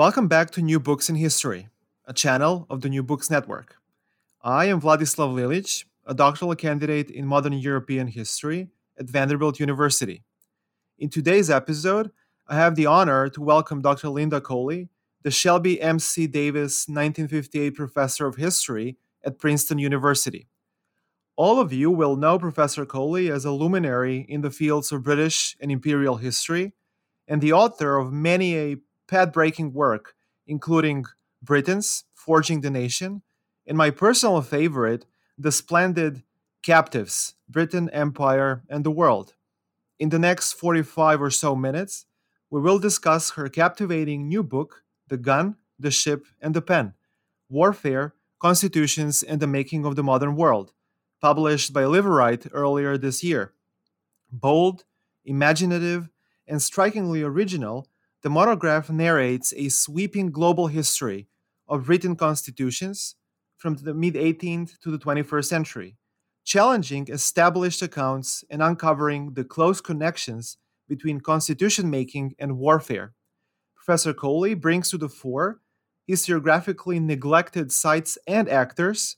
Welcome back to New Books in History, a channel of the New Books Network. I am Vladislav Lilich, a doctoral candidate in modern European history at Vanderbilt University. In today's episode, I have the honor to welcome Dr. Linda Colley, the Shelby M.C. Davis 1958 Professor of History at Princeton University. All of you will know Professor Colley as a luminary in the fields of British and imperial history and the author of many a path breaking work, including Britons Forging the Nation, and my personal favorite, The Splendid Captives Britain, Empire, and the World. In the next 45 or so minutes, we will discuss her captivating new book, The Gun, the Ship, and the Pen Warfare, Constitutions, and the Making of the Modern World, published by Liveright earlier this year. Bold, imaginative, and strikingly original, the monograph narrates a sweeping global history of written constitutions from the mid 18th to the 21st century, challenging established accounts and uncovering the close connections between constitution making and warfare. Professor Colley brings to the fore historiographically neglected sites and actors,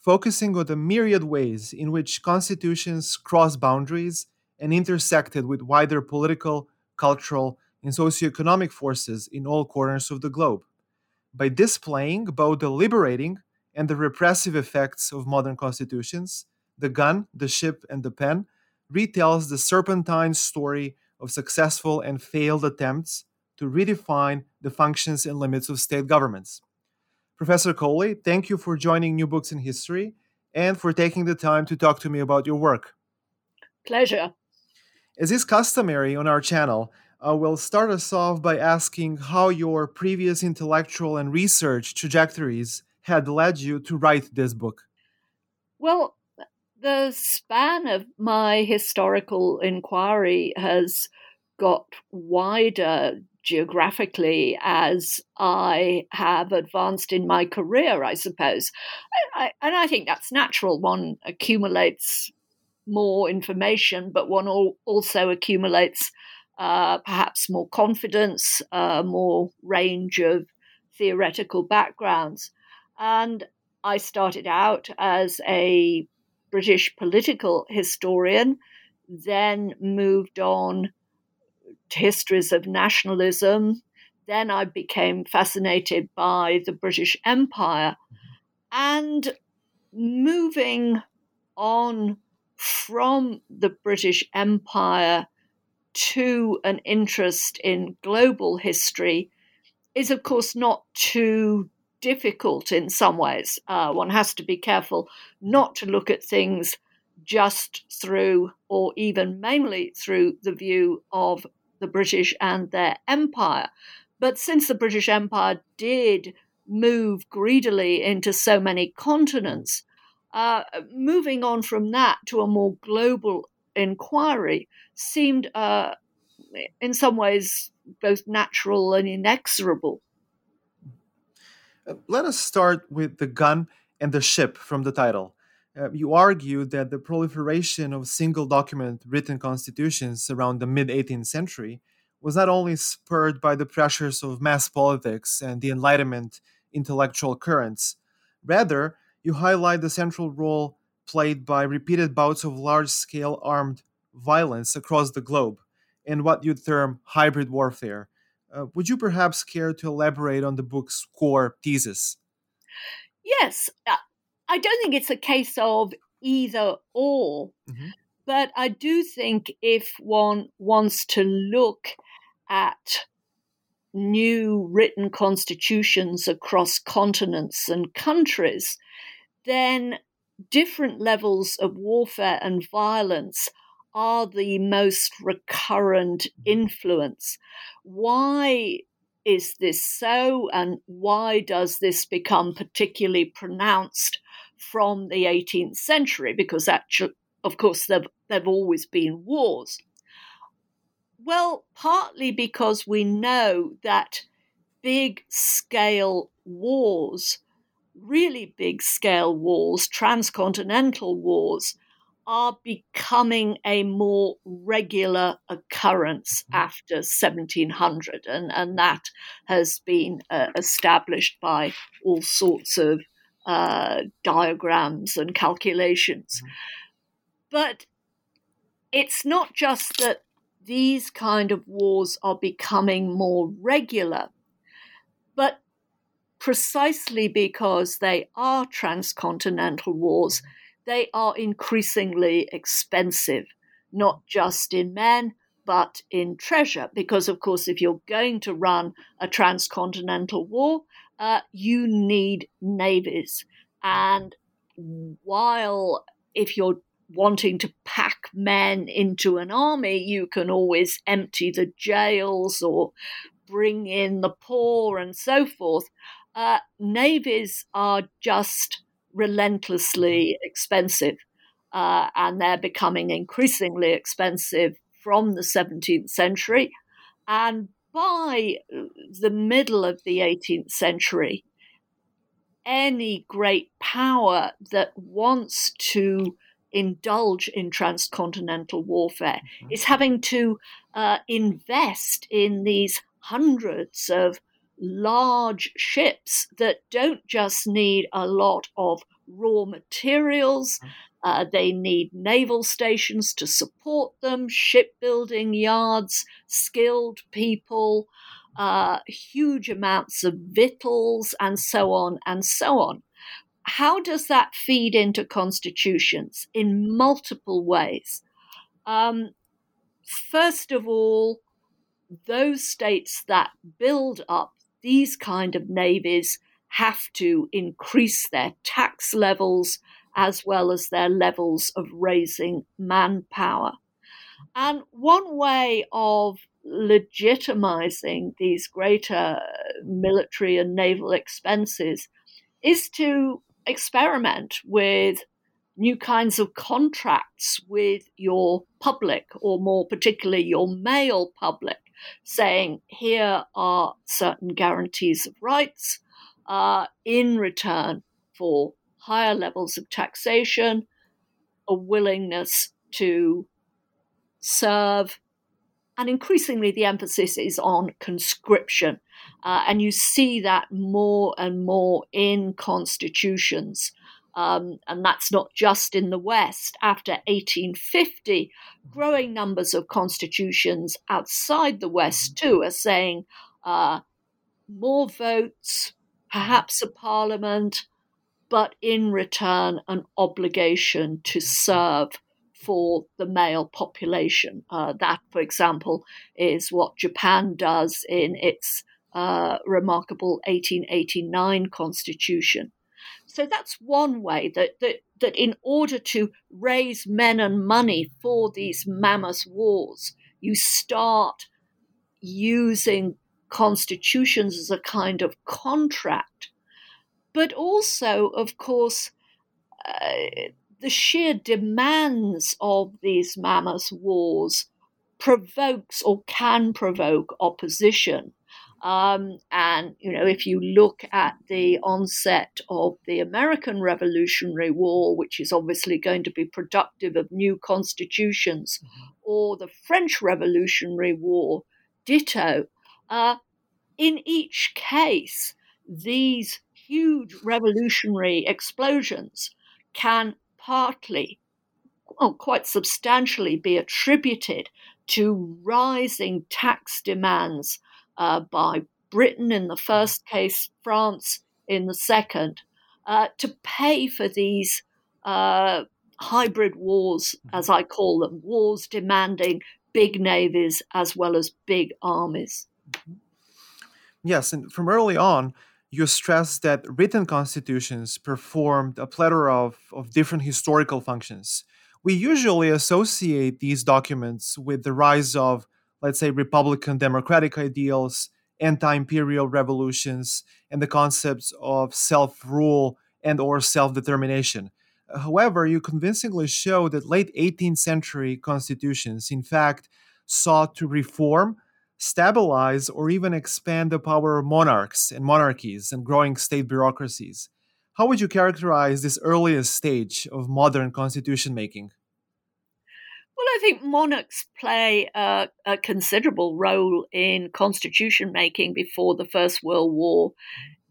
focusing on the myriad ways in which constitutions cross boundaries and intersected with wider political, cultural, and socioeconomic forces in all corners of the globe. By displaying both the liberating and the repressive effects of modern constitutions, the gun, the ship, and the pen retells the serpentine story of successful and failed attempts to redefine the functions and limits of state governments. Professor Colley, thank you for joining New Books in History and for taking the time to talk to me about your work. Pleasure. As is customary on our channel, uh, we'll start us off by asking how your previous intellectual and research trajectories had led you to write this book. Well, the span of my historical inquiry has got wider geographically as I have advanced in my career, I suppose. I, I, and I think that's natural. One accumulates more information, but one also accumulates uh, perhaps more confidence, uh, more range of theoretical backgrounds. And I started out as a British political historian, then moved on to histories of nationalism. Then I became fascinated by the British Empire. And moving on from the British Empire to an interest in global history is, of course, not too difficult in some ways. Uh, one has to be careful not to look at things just through, or even mainly through, the view of the British and their empire. But since the British Empire did move greedily into so many continents, uh, moving on from that to a more global inquiry seemed, uh, in some ways, both natural and inexorable. Uh, let us start with the gun and the ship from the title. Uh, you argue that the proliferation of single document written constitutions around the mid 18th century was not only spurred by the pressures of mass politics and the Enlightenment intellectual currents, rather, you highlight the central role played by repeated bouts of large scale armed violence across the globe in what you'd term hybrid warfare. Uh, would you perhaps care to elaborate on the book's core thesis? Yes. Uh, I don't think it's a case of either or, mm-hmm. but I do think if one wants to look at new written constitutions across continents and countries, then different levels of warfare and violence are the most recurrent mm-hmm. influence. Why is this so, and why does this become particularly pronounced from the 18th century? Because actually, of course, there have always been wars. Well, partly because we know that big scale wars, really big scale wars, transcontinental wars, are becoming a more regular occurrence mm-hmm. after 1700, and, and that has been uh, established by all sorts of uh, diagrams and calculations. Mm-hmm. But it's not just that these kind of wars are becoming more regular, precisely because they are transcontinental wars, they are increasingly expensive, not just in men, but in treasure. Because, of course, if you're going to run a transcontinental war, uh, you need navies. And while if you're wanting to pack men into an army, you can always empty the jails or bring in the poor and so forth. Uh, navies are just relentlessly expensive, uh, and they're becoming increasingly expensive from the 17th century. And by the middle of the 18th century, any great power that wants to indulge in transcontinental warfare mm-hmm. is having to uh, invest in these hundreds of large ships that don't just need a lot of raw materials. Mm-hmm. Uh, they need naval stations to support them, shipbuilding yards, skilled people, uh, huge amounts of victuals, and so on and so on. How does that feed into constitutions? In multiple ways. Um, first of all, those states that build up these kind of navies have to increase their tax levels as well as their levels of raising manpower. And one way of legitimizing these greater military and naval expenses is to experiment with new kinds of contracts with your public, or more particularly your male public, saying, here are certain guarantees of rights uh, in return for higher levels of taxation, a willingness to serve, and increasingly the emphasis is on conscription. Uh, and you see that more and more in constitutions. Um, and that's not just in the West. After 1850, growing numbers of constitutions outside the West, too, are saying uh, more votes, perhaps a parliament, but in return, an obligation to serve for the male population. Uh, that, for example, is what Japan does in its uh, remarkable 1889 constitution. So that's one way that, that, that in order to raise men and money for these mammoth wars, you start using constitutions as a kind of contract. But also, of course, uh, the sheer demands of these mammoth wars provokes or can provoke opposition. Um, and, you know, if you look at the onset of the American Revolutionary War, which is obviously going to be productive of new constitutions, mm-hmm. or the French Revolutionary War, ditto, uh, in each case, these huge revolutionary explosions can partly, well, quite substantially, be attributed to rising tax demands uh, by Britain in the first case, France in the second, uh, to pay for these uh, hybrid wars, as I call them, wars demanding big navies as well as big armies. Yes, and from early on, you stressed that written constitutions performed a plethora of, of different historical functions. We usually associate these documents with the rise of let's say, Republican democratic ideals, anti imperial revolutions, and the concepts of self rule and or self determination. However, you convincingly show that late 18th century constitutions, in fact, sought to reform, stabilize, or even expand the power of monarchs and monarchies and growing state bureaucracies. How would you characterize this earliest stage of modern constitution making? Well, I think monarchs play a, a considerable role in constitution making before the First World War.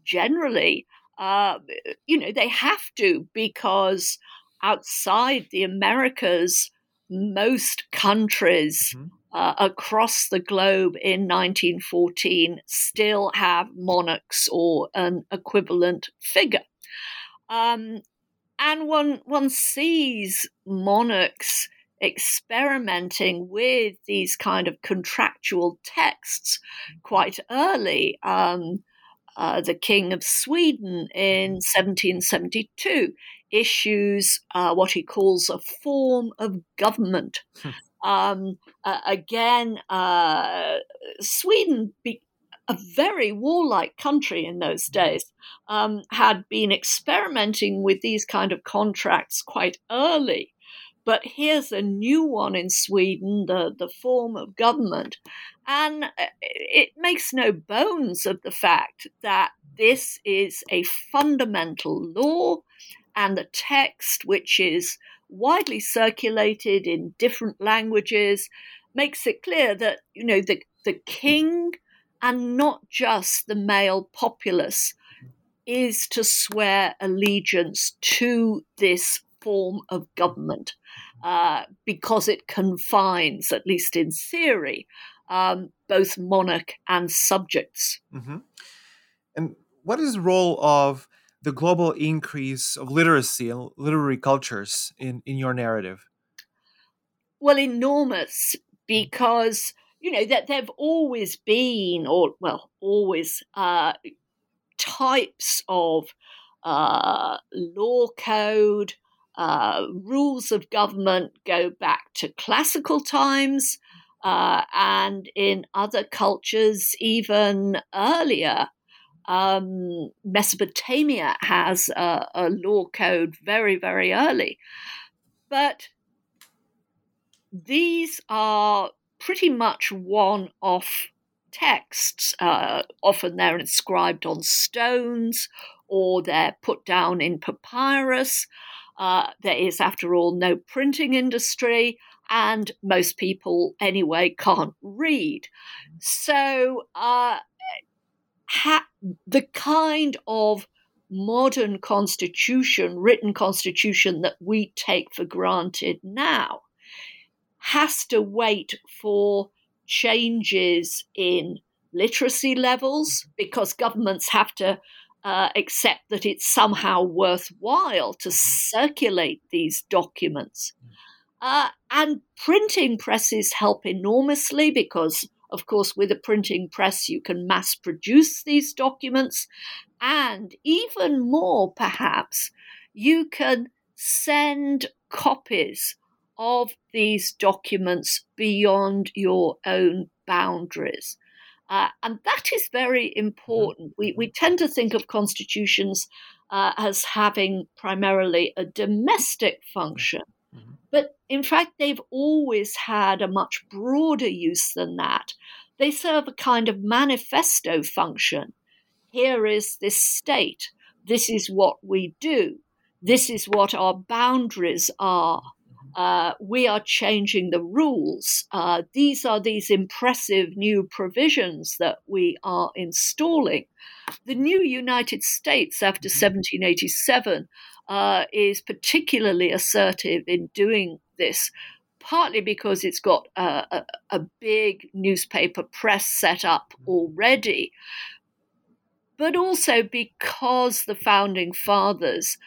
Generally, uh, you know, they have to because outside the Americas, most countries mm-hmm. uh, across the globe in 1914 still have monarchs or an equivalent figure. Um, and one, one sees monarchs experimenting with these kind of contractual texts quite early. Um, uh, the King of Sweden in 1772 issues uh, what he calls a form of government. Hmm. Um, uh, again, uh, Sweden, be- a very warlike country in those hmm. days, um, had been experimenting with these kind of contracts quite early. But here's a new one in Sweden, the, the form of government. And uh, it makes no bones of the fact that this is a fundamental law and the text, which is widely circulated in different languages, makes it clear that, you know, the, the king and not just the male populace is to swear allegiance to this form of government uh, because it confines, at least in theory, um, both monarch and subjects. Mm-hmm. And what is the role of the global increase of literacy and literary cultures in, in your narrative? Well, enormous, because, you know, that there have always been, or, well, always, uh, types of uh, law code, uh, rules of government go back to classical times, uh, and in other cultures, even earlier. Um, Mesopotamia has a, a law code very, very early. But these are pretty much one off texts. Uh, often they're inscribed on stones or they're put down in papyrus. Uh, there is, after all, no printing industry, and most people, anyway, can't read. So, uh, ha- the kind of modern constitution, written constitution that we take for granted now, has to wait for changes in literacy levels because governments have to uh, accept that it's somehow worthwhile to circulate these documents. Uh, and printing presses help enormously because, of course, with a printing press, you can mass produce these documents. And even more, perhaps, you can send copies of these documents beyond your own boundaries. Uh, and that is very mm-hmm. important. We, we tend to think of constitutions uh, as having primarily a domestic function. Mm-hmm. But in fact, they've always had a much broader use than that. They serve a kind of manifesto function. Here is this state. This is what we do. This is what our boundaries are. Uh, we are changing the rules. Uh, these are these impressive new provisions that we are installing. The new United States after 1787 uh, is particularly assertive in doing this, partly because it's got a, a, a big newspaper press set up already, but also because the founding fathers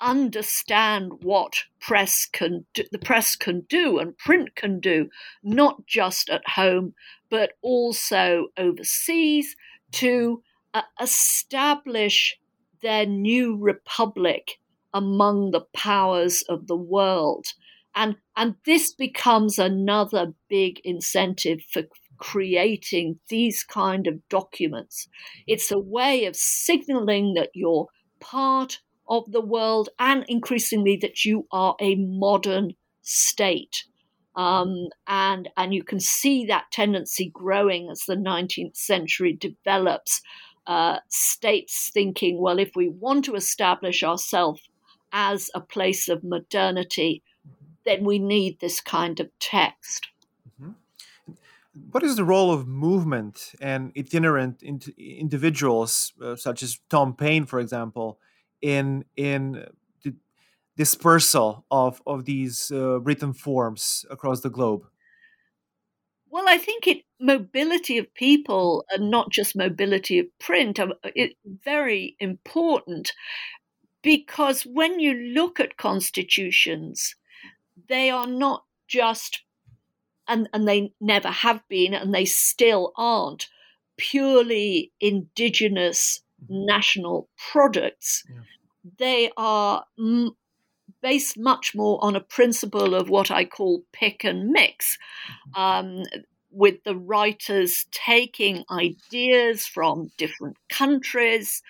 understand what press can do, the press can do and print can do, not just at home but also overseas, to uh, establish their new republic among the powers of the world. And, and this becomes another big incentive for creating these kind of documents. It's a way of signaling that you're part of the world and increasingly that you are a modern state. Um, and, and you can see that tendency growing as the 19th century develops. Uh, states thinking, well, if we want to establish ourselves as a place of modernity, then we need this kind of text. Mm-hmm. What is the role of movement and itinerant individuals, uh, such as Tom Paine, for example, in in the dispersal of of these uh, written forms across the globe? Well, I think it mobility of people and not just mobility of print are it, very important because when you look at constitutions, they are not just, and, and they never have been, and they still aren't, purely indigenous. National products. Yeah. They are m- based much more on a principle of what I call pick and mix. Mm-hmm. Um, with the writers taking ideas from different countries,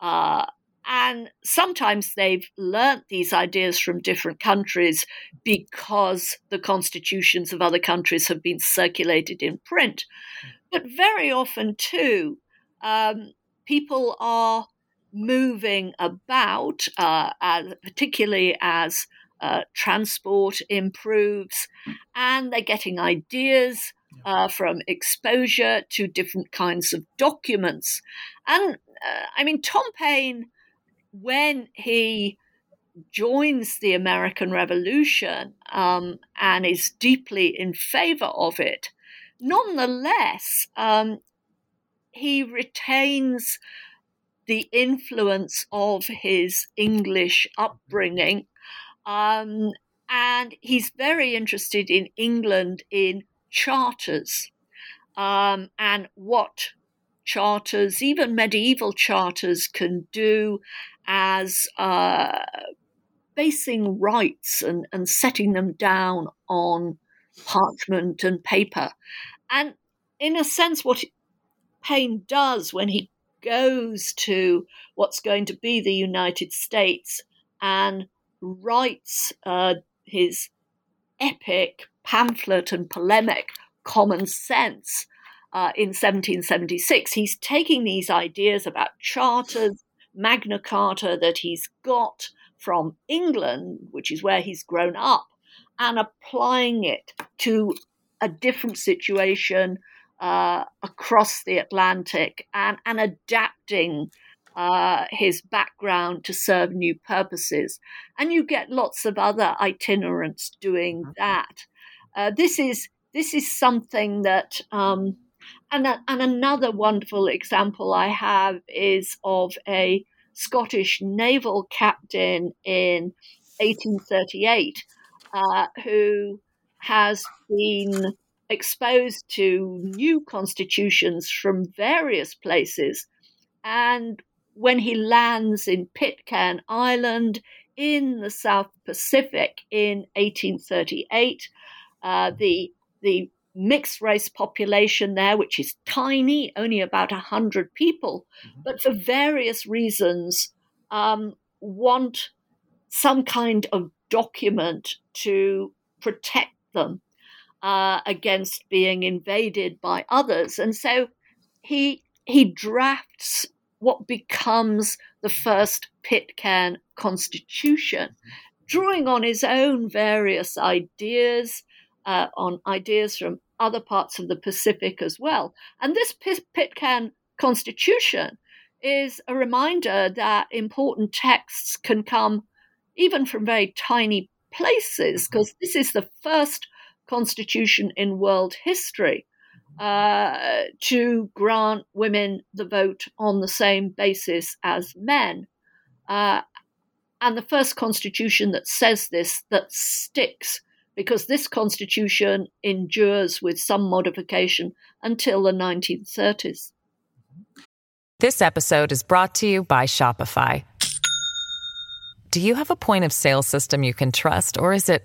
uh, and sometimes they've learnt these ideas from different countries because the constitutions of other countries have been circulated in print. But very often, too, um, people are moving about, uh, as, particularly as uh, transport improves, and they're getting ideas uh, from exposure to different kinds of documents. And uh, I mean, Tom Paine when he joins the American Revolution um, and is deeply in favor of it, nonetheless, um, he retains the influence of his English upbringing. Um, and he's very interested in England in charters um, and what charters, even medieval charters, can do as uh, basing rights and, and setting them down on parchment and paper. And in a sense, what Paine does when he goes to what's going to be the United States and writes uh, his epic pamphlet and polemic, Common Sense, uh, in 1776, he's taking these ideas about charters Magna Carta that he's got from England, which is where he's grown up, and applying it to a different situation uh, across the Atlantic and, and adapting uh, his background to serve new purposes. And you get lots of other itinerants doing mm-hmm. that. Uh, this is this is something that um, and, and another wonderful example I have is of a Scottish naval captain in 1838 uh, who has been exposed to new constitutions from various places. And when he lands in Pitcairn Island in the South Pacific in 1838, uh, the, the mixed race population there, which is tiny, only about 100 people, mm-hmm. but for various reasons um, want some kind of document to protect them uh, against being invaded by others. And so he he drafts what becomes the first Pitcairn Constitution, drawing on his own various ideas, uh, on ideas from other parts of the Pacific as well. And this Pitcairn Constitution is a reminder that important texts can come even from very tiny places, because mm-hmm. this is the first constitution in world history uh, to grant women the vote on the same basis as men. Uh, and the first constitution that says this, that sticks, because this constitution endures with some modification until the 1930s. This episode is brought to you by Shopify. Do you have a point of sale system you can trust, or is it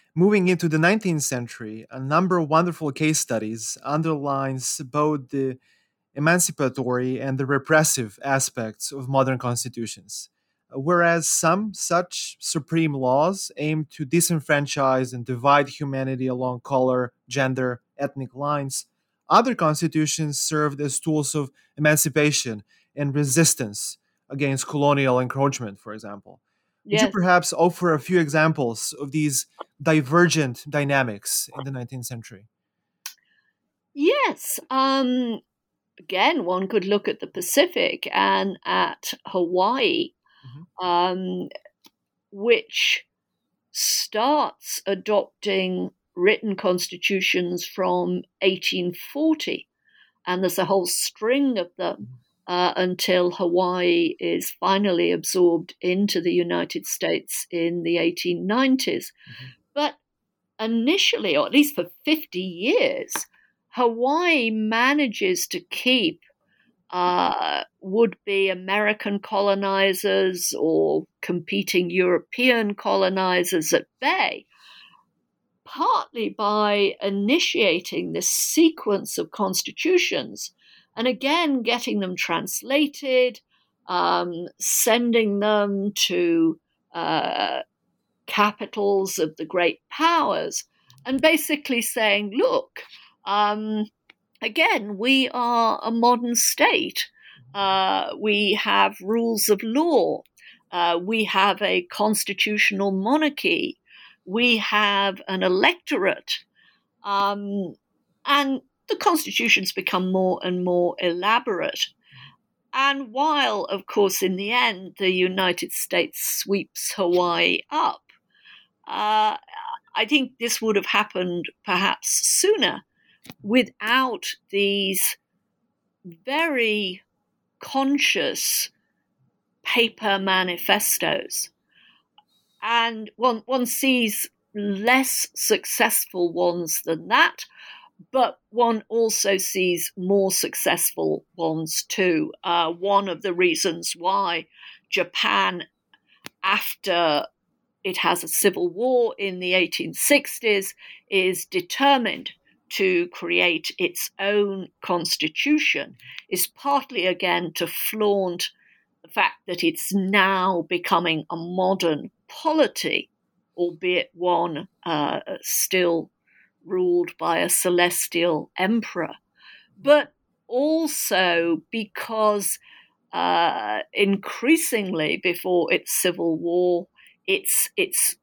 moving into the 19th century, a number of wonderful case studies underlines both the emancipatory and the repressive aspects of modern constitutions. Whereas some such supreme laws aim to disenfranchise and divide humanity along color, gender, ethnic lines, other constitutions served as tools of emancipation and resistance against colonial encroachment, for example. Yes. Would you perhaps offer a few examples of these divergent dynamics in the 19th century? Yes. Um, again, one could look at the Pacific and at Hawaii, mm-hmm. um, which starts adopting written constitutions from 1840. And there's a whole string of them. Uh, until Hawaii is finally absorbed into the United States in the 1890s. Mm-hmm. But initially, or at least for 50 years, Hawaii manages to keep uh, would be American colonizers or competing European colonizers at bay, partly by initiating this sequence of constitutions and again getting them translated, um, sending them to uh, capitals of the great powers, and basically saying, look, um, again, we are a modern state. Uh, we have rules of law. Uh, we have a constitutional monarchy. We have an electorate. Um, and the constitutions become more and more elaborate. And while, of course, in the end, the United States sweeps Hawaii up, uh, I think this would have happened perhaps sooner without these very conscious paper manifestos. And one, one sees less successful ones than that, but one also sees more successful ones too. Uh, one of the reasons why Japan, after it has a civil war in the 1860s, is determined to create its own constitution is partly again to flaunt the fact that it's now becoming a modern polity, albeit one uh, still ruled by a celestial emperor, but also because uh, increasingly before its civil war, it's it's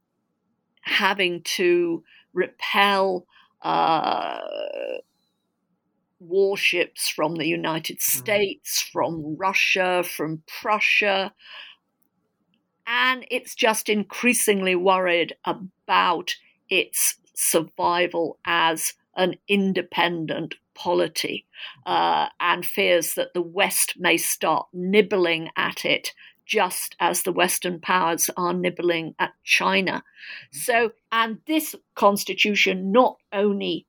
having to repel uh, warships from the United mm-hmm. States, from Russia, from Prussia. And it's just increasingly worried about its survival as an independent polity uh, and fears that the West may start nibbling at it just as the Western powers are nibbling at China. So, and this constitution not only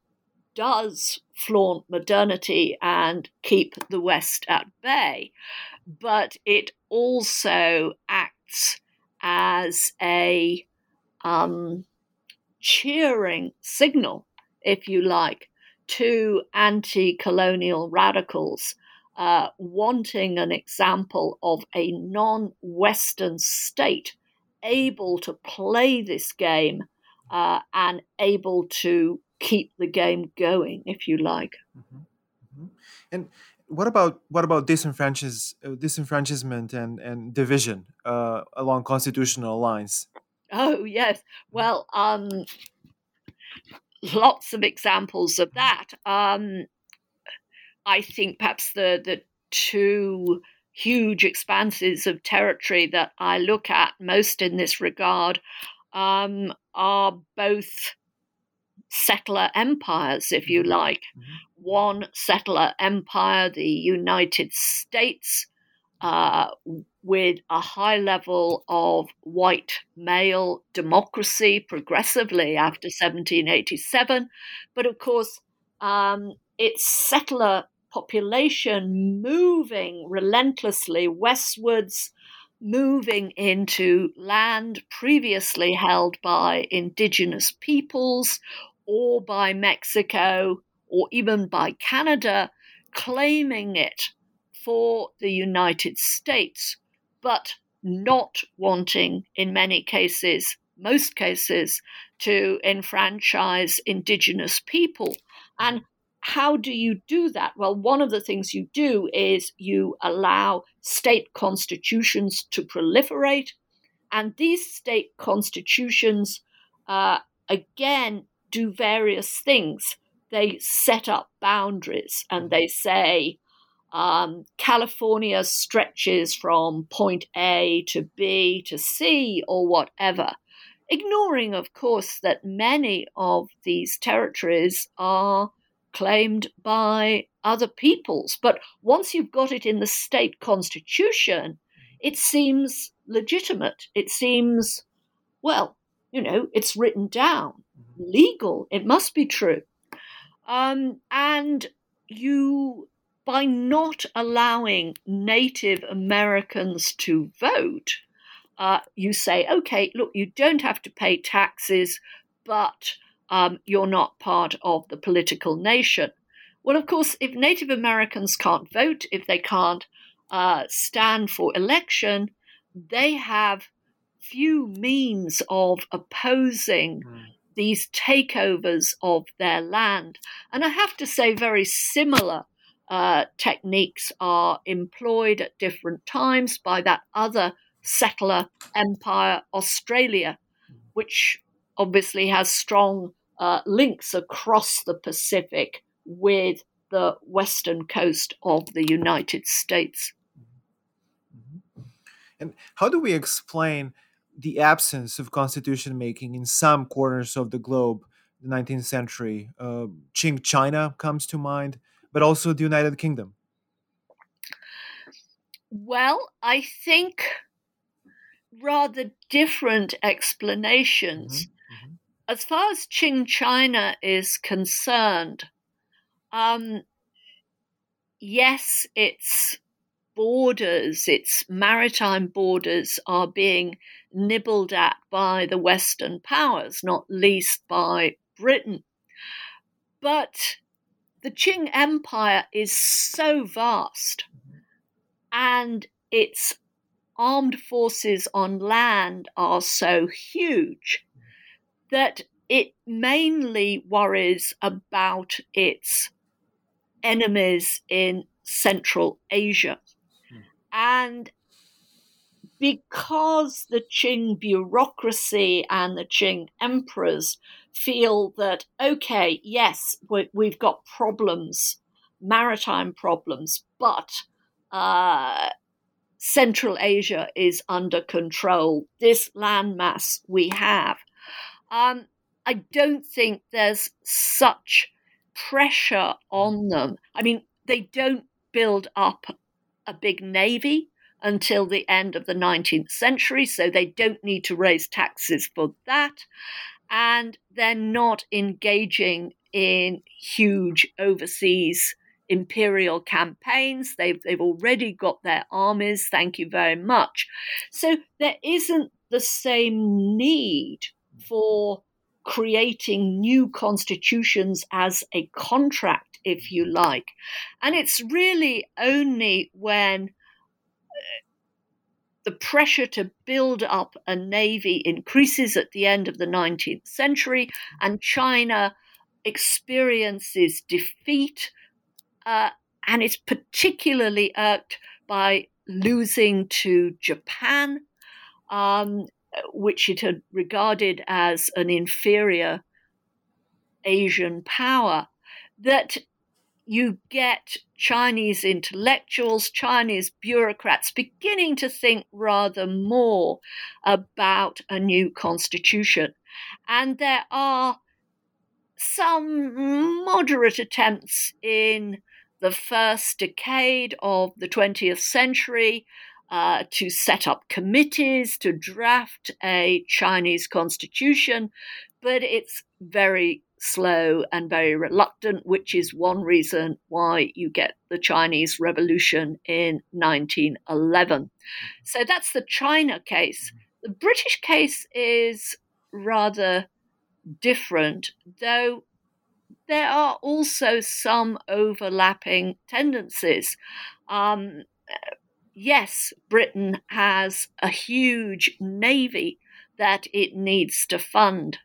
does flaunt modernity and keep the West at bay, but it also acts as a um, cheering signal, if you like, to anti colonial radicals uh, wanting an example of a non Western state able to play this game uh, and able to keep the game going, if you like. Mm-hmm. Mm-hmm. And what about what about uh, disenfranchisement and and division uh, along constitutional lines? Oh yes, well, um, lots of examples of that. Um, I think perhaps the the two huge expanses of territory that I look at most in this regard um, are both settler empires, if you mm-hmm. like. Mm-hmm. One settler empire, the United States, uh, with a high level of white male democracy progressively after 1787. But of course, um, its settler population moving relentlessly westwards, moving into land previously held by indigenous peoples or by Mexico or even by Canada, claiming it for the United States, but not wanting, in many cases, most cases, to enfranchise indigenous people. And how do you do that? Well, one of the things you do is you allow state constitutions to proliferate. And these state constitutions, uh, again, do various things. They set up boundaries and they say um, California stretches from point A to B to C or whatever, ignoring, of course, that many of these territories are claimed by other peoples. But once you've got it in the state constitution, it seems legitimate. It seems, well, you know, it's written down, mm-hmm. legal. It must be true. Um, and you, by not allowing Native Americans to vote, uh, you say, okay, look, you don't have to pay taxes, but um, you're not part of the political nation. Well, of course, if Native Americans can't vote, if they can't uh, stand for election, they have few means of opposing mm. these takeovers of their land. And I have to say, very similar uh, techniques are employed at different times by that other settler empire, Australia, hmm. which obviously has strong uh, links across the Pacific with the western coast of the United States. Mm-hmm. And how do we explain the absence of constitution making in some corners of the globe, the 19th century? Uh, Qing China comes to mind, but also the United Kingdom. Well, I think rather different explanations. Mm-hmm as far as Qing China is concerned, um, yes, its borders, its maritime borders, are being nibbled at by the Western powers, not least by Britain. But the Qing Empire is so vast, and its armed forces on land are so huge that it mainly worries about its enemies in Central Asia. Hmm. And because the Qing bureaucracy and the Qing emperors feel that, okay, yes, we, have got problems, maritime problems, but uh, Central Asia is under control. This landmass we have um, I don't think there's such pressure on them. I mean, they don't build up a big navy. until the end of the 19th century, so they don't need to raise taxes for that. And they're not engaging in huge overseas imperial campaigns. They've, they've already got their armies. Thank you very much. So there isn't the same need for creating new constitutions as a contract, if you like. And it's really only when the pressure to build up a navy increases at the end of the 19th century, and China experiences defeat uh, and is particularly irked by losing to Japan, um, which it had regarded as an inferior Asian power, that you get Chinese intellectuals, Chinese bureaucrats beginning to think rather more about a new constitution. And there are some moderate attempts in the first decade of the 20th century uh, to set up committees to draft a Chinese constitution, but it's very slow and very reluctant, which is one reason why you get the Chinese Revolution in 1911. So that's the China case. The British case is rather different, though there are also some overlapping tendencies. Um, yes, Britain has a huge navy that it needs to fund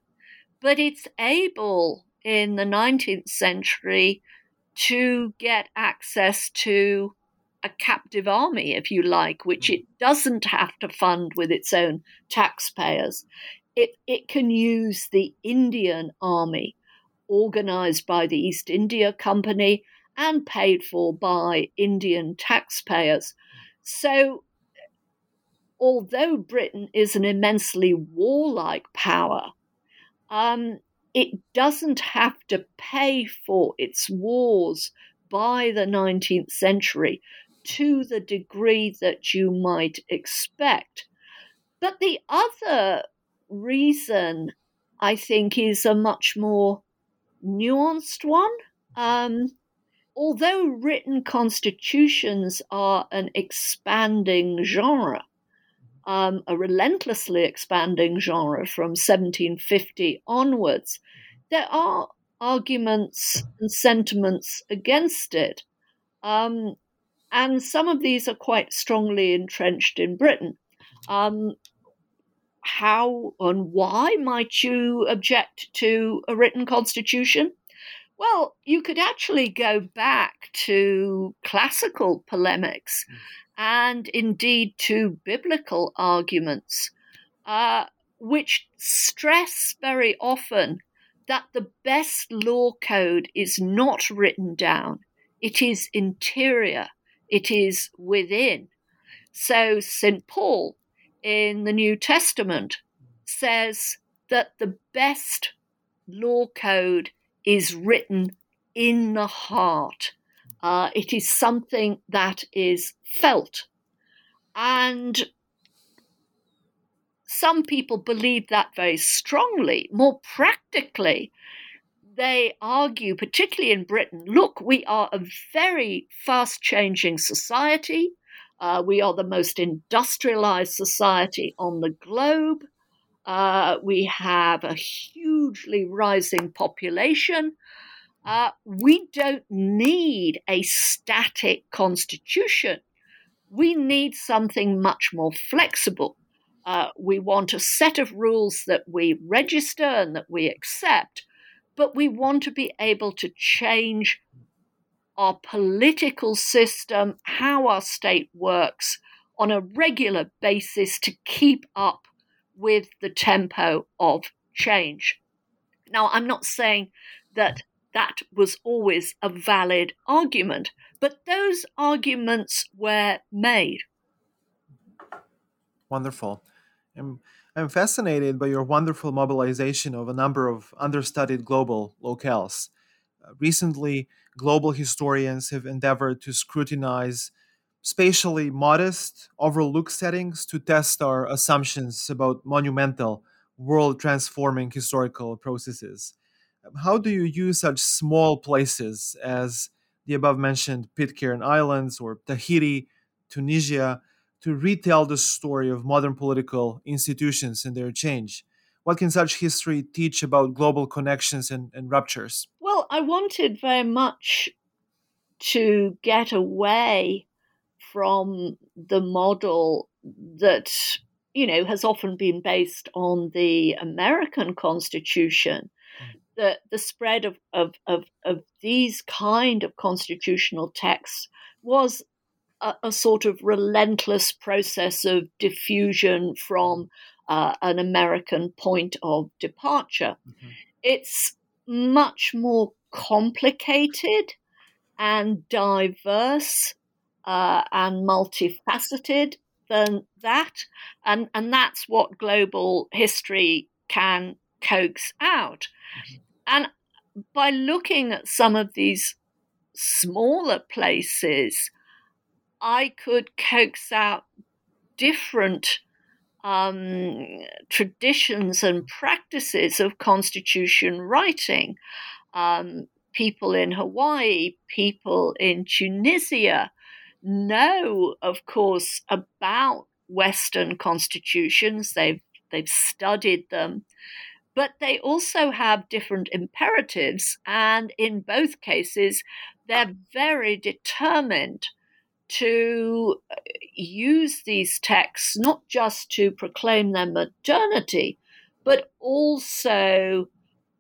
but it's able in the 19th century to get access to a captive army, if you like, which hmm. it doesn't have to fund with its own taxpayers. It, it can use the Indian army, organized by the East India Company and paid for by Indian taxpayers. So, although Britain is an immensely warlike power, um, it doesn't have to pay for its wars by the 19th century to the degree that you might expect. But the other reason, I think, is a much more nuanced one. Um, although written constitutions are an expanding genre, um, a relentlessly expanding genre from 1750 onwards, there are arguments and sentiments against it. Um, and some of these are quite strongly entrenched in Britain. Um, how and why might you object to a written constitution? Well, you could actually go back to classical polemics mm and indeed to biblical arguments, uh, which stress very often that the best law code is not written down, it is interior, it is within. So, St. Paul in the New Testament says that the best law code is written in the heart. Uh, it is something that is felt. And some people believe that very strongly. More practically, they argue, particularly in Britain, look, we are a very fast changing society. Uh, we are the most industrialized society on the globe. Uh, we have a hugely rising population. Uh, we don't need a static constitution we need something much more flexible. Uh, we want a set of rules that we register and that we accept, but we want to be able to change our political system, how our state works on a regular basis to keep up with the tempo of change. Now, I'm not saying that that was always a valid argument, but those arguments were made. Wonderful. I'm, I'm fascinated by your wonderful mobilization of a number of understudied global locales. Uh, recently, global historians have endeavored to scrutinize spatially modest, overlooked settings to test our assumptions about monumental, world transforming historical processes. How do you use such small places as the above mentioned Pitcairn Islands or Tahiti, Tunisia, to retell the story of modern political institutions and their change? What can such history teach about global connections and, and ruptures? Well, I wanted very much to get away from the model that you know has often been based on the American Constitution. The, the spread of, of, of, of these kind of constitutional texts was a, a, sort of relentless process of diffusion from uh, an American point of departure. Mm-hmm. It's much more complicated and diverse uh, and multifaceted than that. And, and that's what global history can coax out. Mm-hmm. And by looking at some of these smaller places, I could coax out different um, traditions and practices of constitution writing. Um, people in Hawaii, people in Tunisia know, of course, about Western constitutions. They've they've studied them, but they also have different imperatives, and in both cases, they're very determined to uh, use these texts not just to proclaim their modernity, but also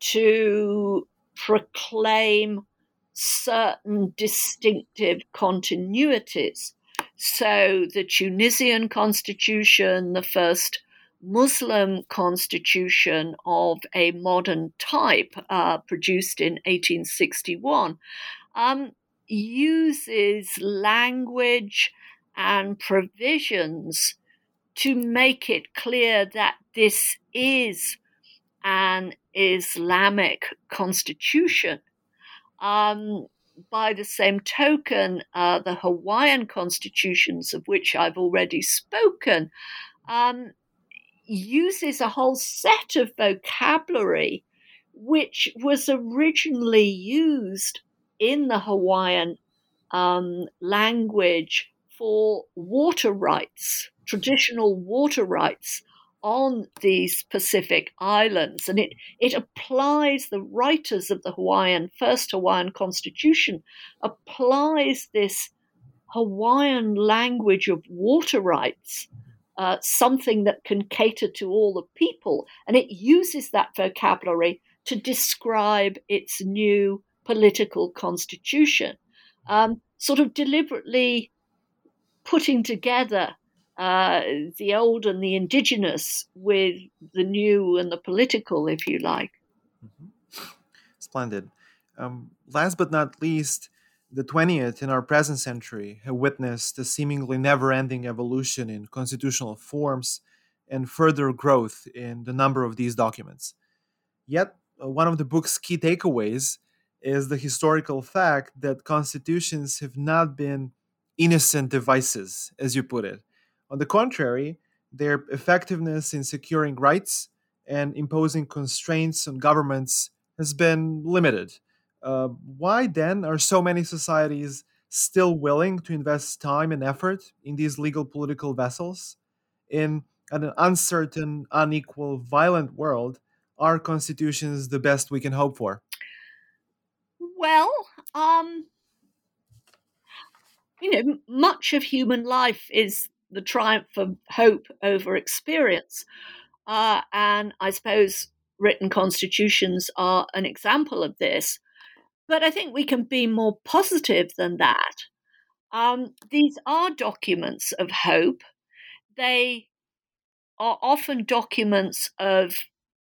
to proclaim certain distinctive continuities. So, the Tunisian constitution, the first Muslim constitution of a modern type, uh, produced in 1861, um, uses language and provisions to make it clear that this is an Islamic constitution. Um, by the same token, uh, the Hawaiian constitutions, of which I've already spoken, um, uses a whole set of vocabulary which was originally used in the Hawaiian um, language for water rights, traditional water rights on these Pacific islands. And it, it applies, the writers of the Hawaiian, first Hawaiian constitution, applies this Hawaiian language of water rights, uh, something that can cater to all the people. And it uses that vocabulary to describe its new political constitution, um, sort of deliberately putting together uh, the old and the indigenous with the new and the political, if you like. Mm-hmm. Splendid. Um, last but not least, the 20th in our present century have witnessed a seemingly never ending evolution in constitutional forms and further growth in the number of these documents. Yet, uh, one of the book's key takeaways is the historical fact that constitutions have not been innocent devices, as you put it. On the contrary, their effectiveness in securing rights and imposing constraints on governments has been limited. Uh, why then are so many societies still willing to invest time and effort in these legal political vessels? In an uncertain, unequal, violent world, are constitutions the best we can hope for? Well, um, you know, much of human life is the triumph of hope over experience. Uh, and I suppose written constitutions are an example of this. But I think we can be more positive than that. Um, these are documents of hope. They are often documents of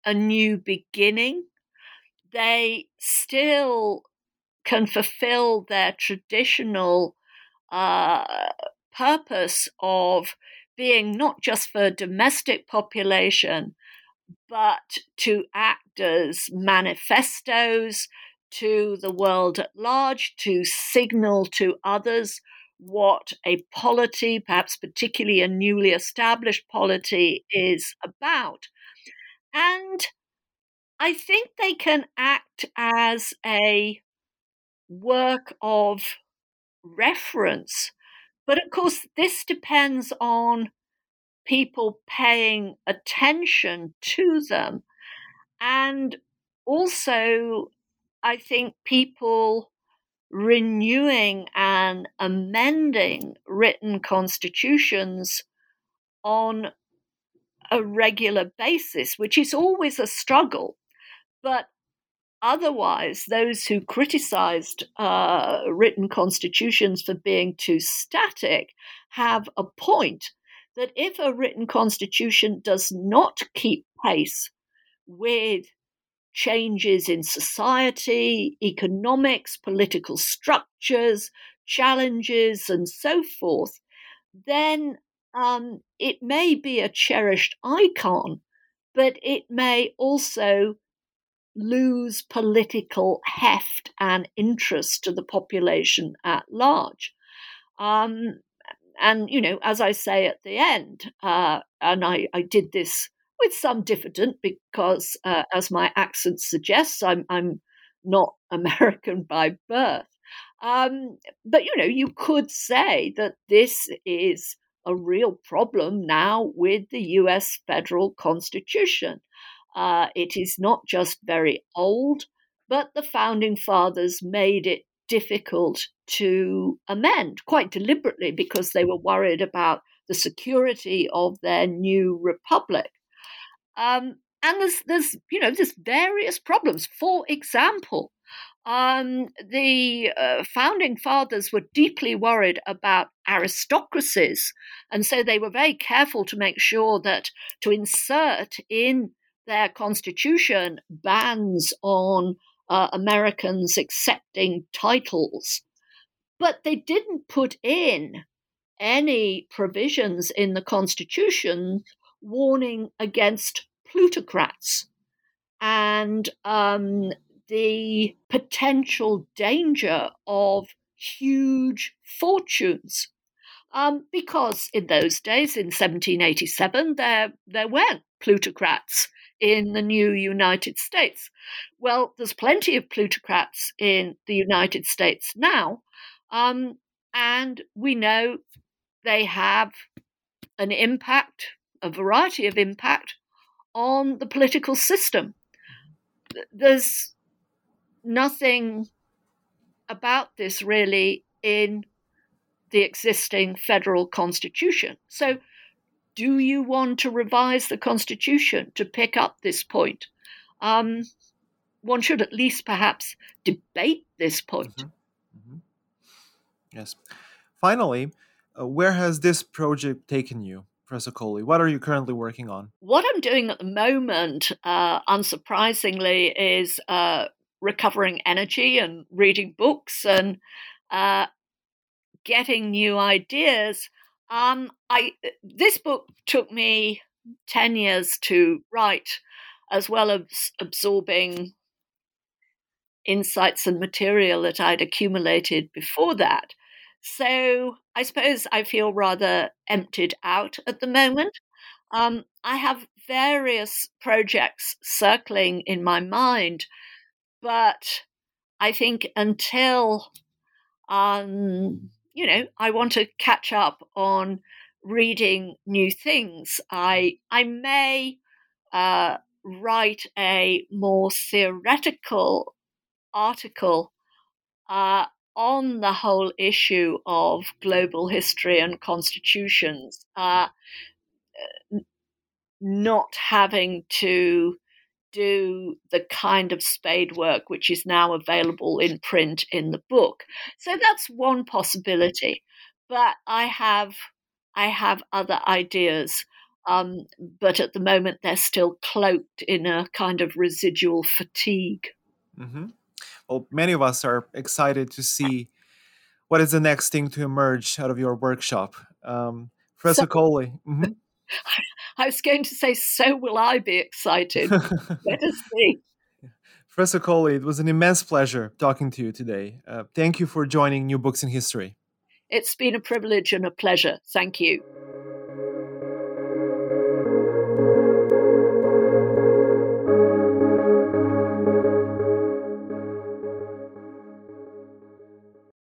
a new beginning. They still can fulfill their traditional uh, purpose of being not just for domestic population, but to act as manifestos to the world at large, to signal to others what a polity, perhaps particularly a newly established polity, is about. And I think they can act as a work of reference. But of course, this depends on people paying attention to them. And also, I think people renewing and amending written constitutions on a regular basis, which is always a struggle. But otherwise, those who criticized uh, written constitutions for being too static have a point that if a written constitution does not keep pace with changes in society, economics, political structures, challenges, and so forth, then um, it may be a cherished icon, but it may also lose political heft and interest to the population at large. Um, and, you know, as I say at the end, uh, and I, I did this with some diffidence because, uh, as my accent suggests, I'm, I'm not American by birth. Um, but, you know, you could say that this is a real problem now with the US federal constitution. Uh, it is not just very old, but the founding fathers made it difficult to amend quite deliberately because they were worried about the security of their new republic. Um, and there's, there's, you know, there's various problems. For example, um, the uh, founding fathers were deeply worried about aristocracies, and so they were very careful to make sure that to insert in their constitution bans on uh, Americans accepting titles. But they didn't put in any provisions in the Constitution warning against plutocrats and um, the potential danger of huge fortunes. Um, because in those days, in 1787, there, there weren't plutocrats in the new United States. Well, there's plenty of plutocrats in the United States now, um, and we know they have an impact, a variety of impact on the political system. There's nothing about this really in the existing federal constitution. So, do you want to revise the constitution to pick up this point? Um, one should at least perhaps debate this point. Mm-hmm. Mm-hmm. Yes. Finally, uh, where has this project taken you? Professor Colley, what are you currently working on? What I'm doing at the moment, uh, unsurprisingly, is uh, recovering energy and reading books and uh, getting new ideas. Um, I this book took me ten years to write, as well as absorbing insights and material that I'd accumulated before that. So I suppose I feel rather emptied out at the moment. Um, I have various projects circling in my mind but I think until, um, you know, I want to catch up on reading new things, I I may uh, write a more theoretical article uh, on the whole issue of global history and constitutions, uh, not having to do the kind of spade work which is now available in print in the book. So that's one possibility. But I have I have other ideas. Um, but at the moment, they're still cloaked in a kind of residual fatigue. Mm-hmm. Well, many of us are excited to see what is the next thing to emerge out of your workshop. Um, Professor so, Colley. Mm-hmm. I was going to say, so will I be excited. Let us see. Professor Colley, it was an immense pleasure talking to you today. Uh, thank you for joining New Books in History. It's been a privilege and a pleasure. Thank you.